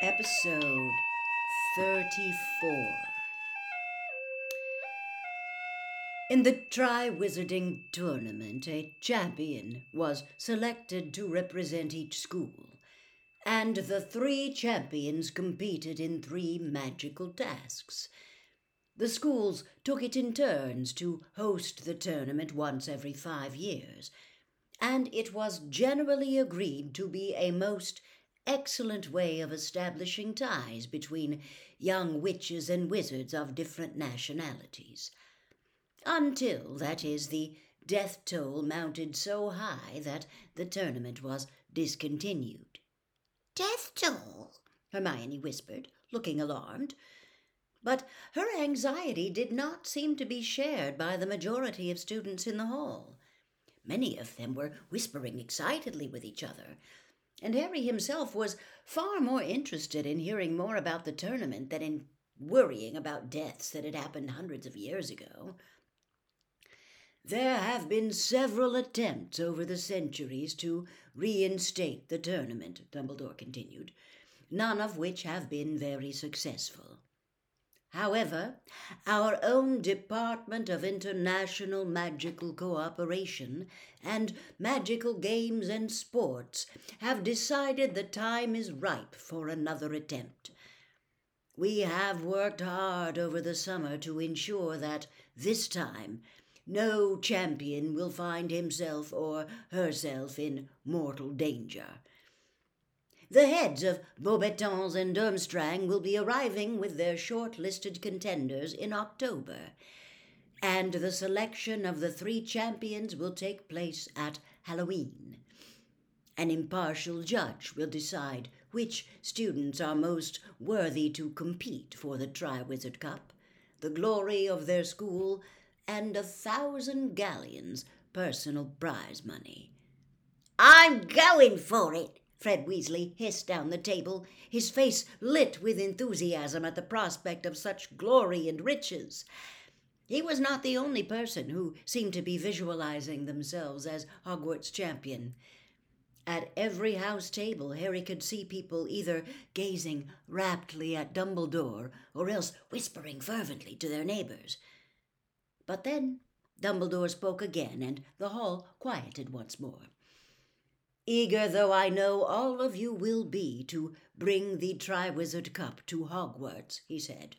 Episode 34. In the Tri-Wizarding Tournament, a champion was selected to represent each school, and the three champions competed in three magical tasks. The schools took it in turns to host the tournament once every five years, and it was generally agreed to be a most excellent way of establishing ties between young witches and wizards of different nationalities. Until, that is, the death toll mounted so high that the tournament was discontinued. Death toll? Hermione whispered, looking alarmed. But her anxiety did not seem to be shared by the majority of students in the hall. Many of them were whispering excitedly with each other, and Harry himself was far more interested in hearing more about the tournament than in worrying about deaths that had happened hundreds of years ago. There have been several attempts over the centuries to reinstate the tournament, Dumbledore continued, none of which have been very successful. However, our own Department of International Magical Cooperation and Magical Games and Sports have decided the time is ripe for another attempt. We have worked hard over the summer to ensure that this time no champion will find himself or herself in mortal danger. The heads of Beauxbatons and Durmstrang will be arriving with their short-listed contenders in October, and the selection of the three champions will take place at Halloween. An impartial judge will decide which students are most worthy to compete for the Triwizard Cup, the glory of their school, and a thousand galleons personal prize money. I'm going for it, Fred Weasley hissed down the table, his face lit with enthusiasm at the prospect of such glory and riches. He was not the only person who seemed to be visualizing themselves as Hogwarts champion. At every house table, Harry could see people either gazing raptly at Dumbledore or else whispering fervently to their neighbors. But then Dumbledore spoke again, and the hall quieted once more. Eager though I know all of you will be to bring the Triwizard Cup to Hogwarts, he said,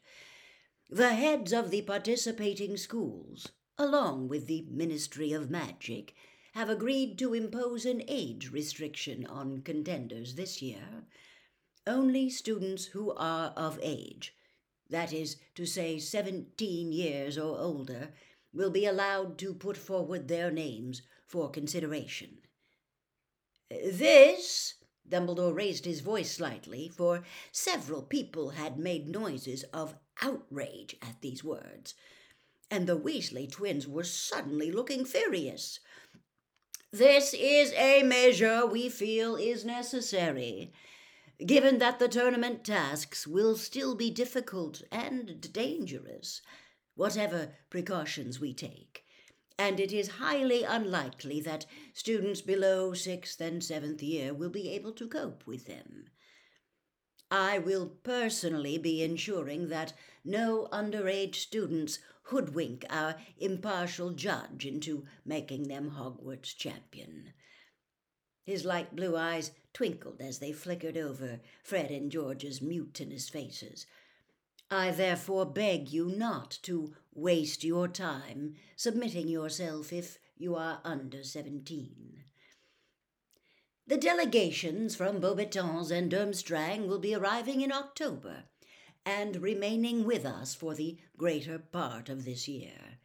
the heads of the participating schools, along with the Ministry of Magic, have agreed to impose an age restriction on contenders this year. Only students who are of age, that is to say, seventeen years or older, will be allowed to put forward their names for consideration. This, Dumbledore raised his voice slightly, for several people had made noises of outrage at these words, and the Weasley twins were suddenly looking furious. This is a measure we feel is necessary, given that the tournament tasks will still be difficult and dangerous, whatever precautions we take and it is highly unlikely that students below sixth and seventh year will be able to cope with them. I will personally be ensuring that no underage students hoodwink our impartial judge into making them Hogwarts champion. His light blue eyes twinkled as they flickered over Fred and George's mutinous faces. I therefore beg you not to waste your time submitting yourself if you are under seventeen. The delegations from Beauxbatons and Durmstrang will be arriving in October and remaining with us for the greater part of this year.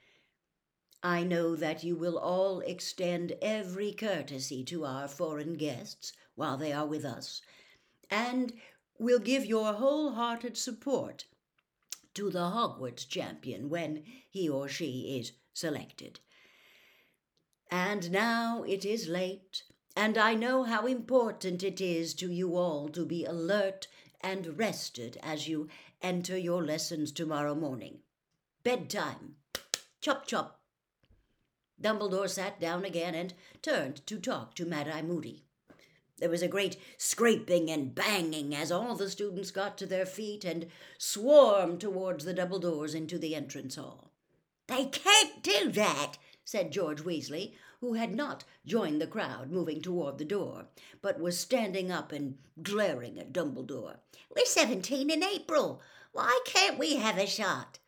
I know that you will all extend every courtesy to our foreign guests while they are with us, and will give your wholehearted support to the Hogwarts champion when he or she is selected. And now it is late, and I know how important it is to you all to be alert and rested as you enter your lessons tomorrow morning. Bedtime. Chop chop. Dumbledore sat down again and turned to talk to Mad Eye Moody. There was a great scraping and banging as all the students got to their feet and swarmed towards the double doors into the entrance hall. They can't do that, said George Weasley, who had not joined the crowd moving toward the door, but was standing up and glaring at Dumbledore. We're seventeen in April. Why can't we have a shot?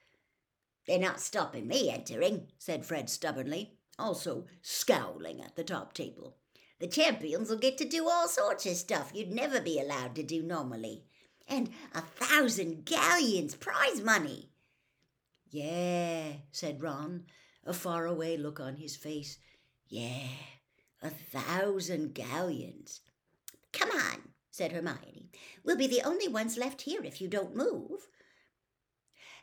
They're not stopping me entering, said Fred stubbornly, also scowling at the top table. The champions will get to do all sorts of stuff you'd never be allowed to do normally. And a thousand galleons prize money. Yeah, said Ron, a faraway look on his face. Yeah, a thousand galleons. Come on, said Hermione. We'll be the only ones left here if you don't move.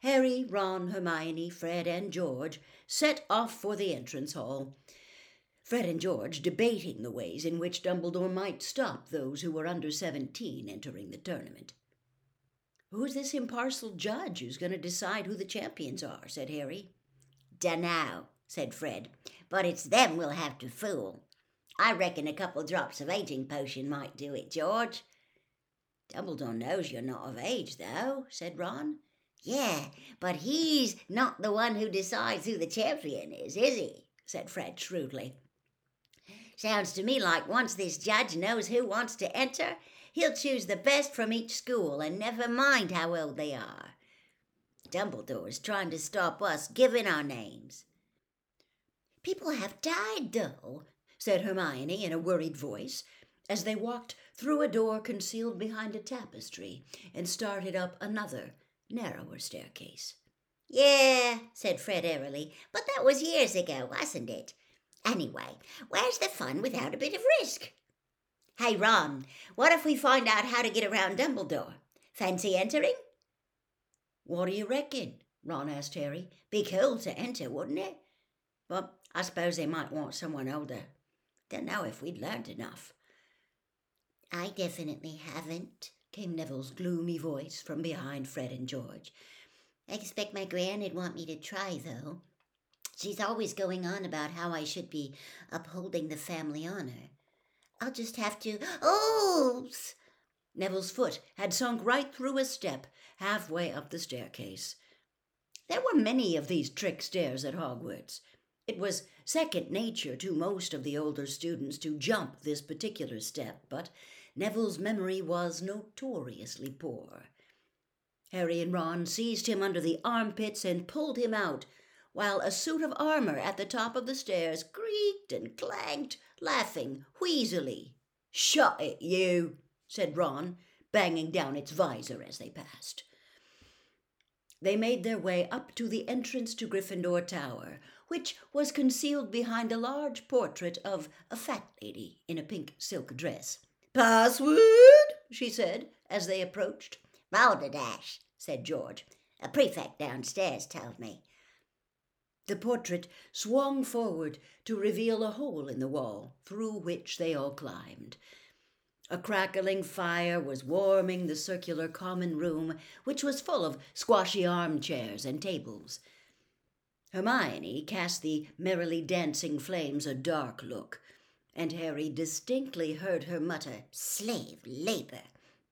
Harry, Ron, Hermione, Fred, and George set off for the entrance hall. Fred and George debating the ways in which Dumbledore might stop those who were under seventeen entering the tournament. Who's this impartial judge who's going to decide who the champions are? said Harry. Dunno, said Fred, but it's them we'll have to fool. I reckon a couple drops of aging potion might do it, George. Dumbledore knows you're not of age, though, said Ron. Yeah, but he's not the one who decides who the champion is, is he? said Fred shrewdly. Sounds to me like once this judge knows who wants to enter, he'll choose the best from each school and never mind how old they are. Dumbledore's trying to stop us giving our names. People have died, though, said Hermione in a worried voice, as they walked through a door concealed behind a tapestry and started up another, narrower staircase. Yeah, said Fred airily, but that was years ago, wasn't it? Anyway, where's the fun without a bit of risk? Hey, Ron, what if we find out how to get around Dumbledore? Fancy entering? What do you reckon? Ron asked Harry. Be cool to enter, wouldn't it? But I suppose they might want someone older. Don't know if we'd learned enough. I definitely haven't, came Neville's gloomy voice from behind Fred and George. I expect my gran'd want me to try, though. She's always going on about how I should be upholding the family honor. I'll just have to. Oops! Neville's foot had sunk right through a step halfway up the staircase. There were many of these trick stairs at Hogwarts. It was second nature to most of the older students to jump this particular step, but Neville's memory was notoriously poor. Harry and Ron seized him under the armpits and pulled him out while a suit of armor at the top of the stairs creaked and clanked, laughing wheezily. Shut it, you, said Ron, banging down its visor as they passed. They made their way up to the entrance to Gryffindor Tower, which was concealed behind a large portrait of a fat lady in a pink silk dress. Password, she said as they approached. Balderdash, said George. A prefect downstairs told me. The portrait swung forward to reveal a hole in the wall through which they all climbed. A crackling fire was warming the circular common room, which was full of squashy armchairs and tables. Hermione cast the merrily dancing flames a dark look, and Harry distinctly heard her mutter, Slave labor,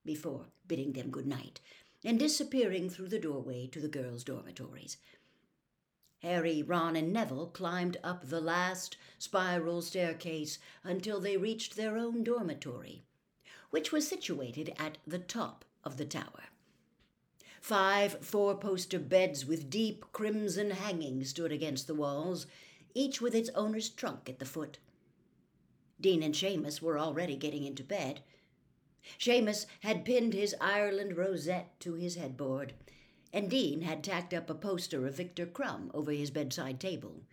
before bidding them good night, and disappearing through the doorway to the girls' dormitories. Harry, Ron, and Neville climbed up the last spiral staircase until they reached their own dormitory, which was situated at the top of the tower. Five four poster beds with deep crimson hangings stood against the walls, each with its owner's trunk at the foot. Dean and Seamus were already getting into bed. Seamus had pinned his Ireland rosette to his headboard and Dean had tacked up a poster of Viktor Krum over his bedside table.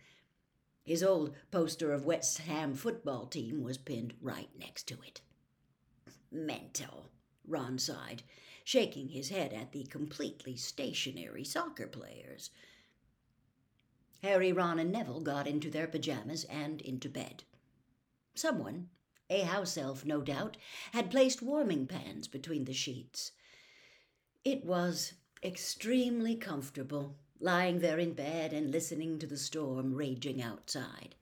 His old poster of West Ham football team was pinned right next to it. Mental, Ron sighed, shaking his head at the completely stationary soccer players. Harry, Ron, and Neville got into their pajamas and into bed. Someone, a house elf no doubt, had placed warming pans between the sheets. It was extremely comfortable, lying there in bed and listening to the storm raging outside.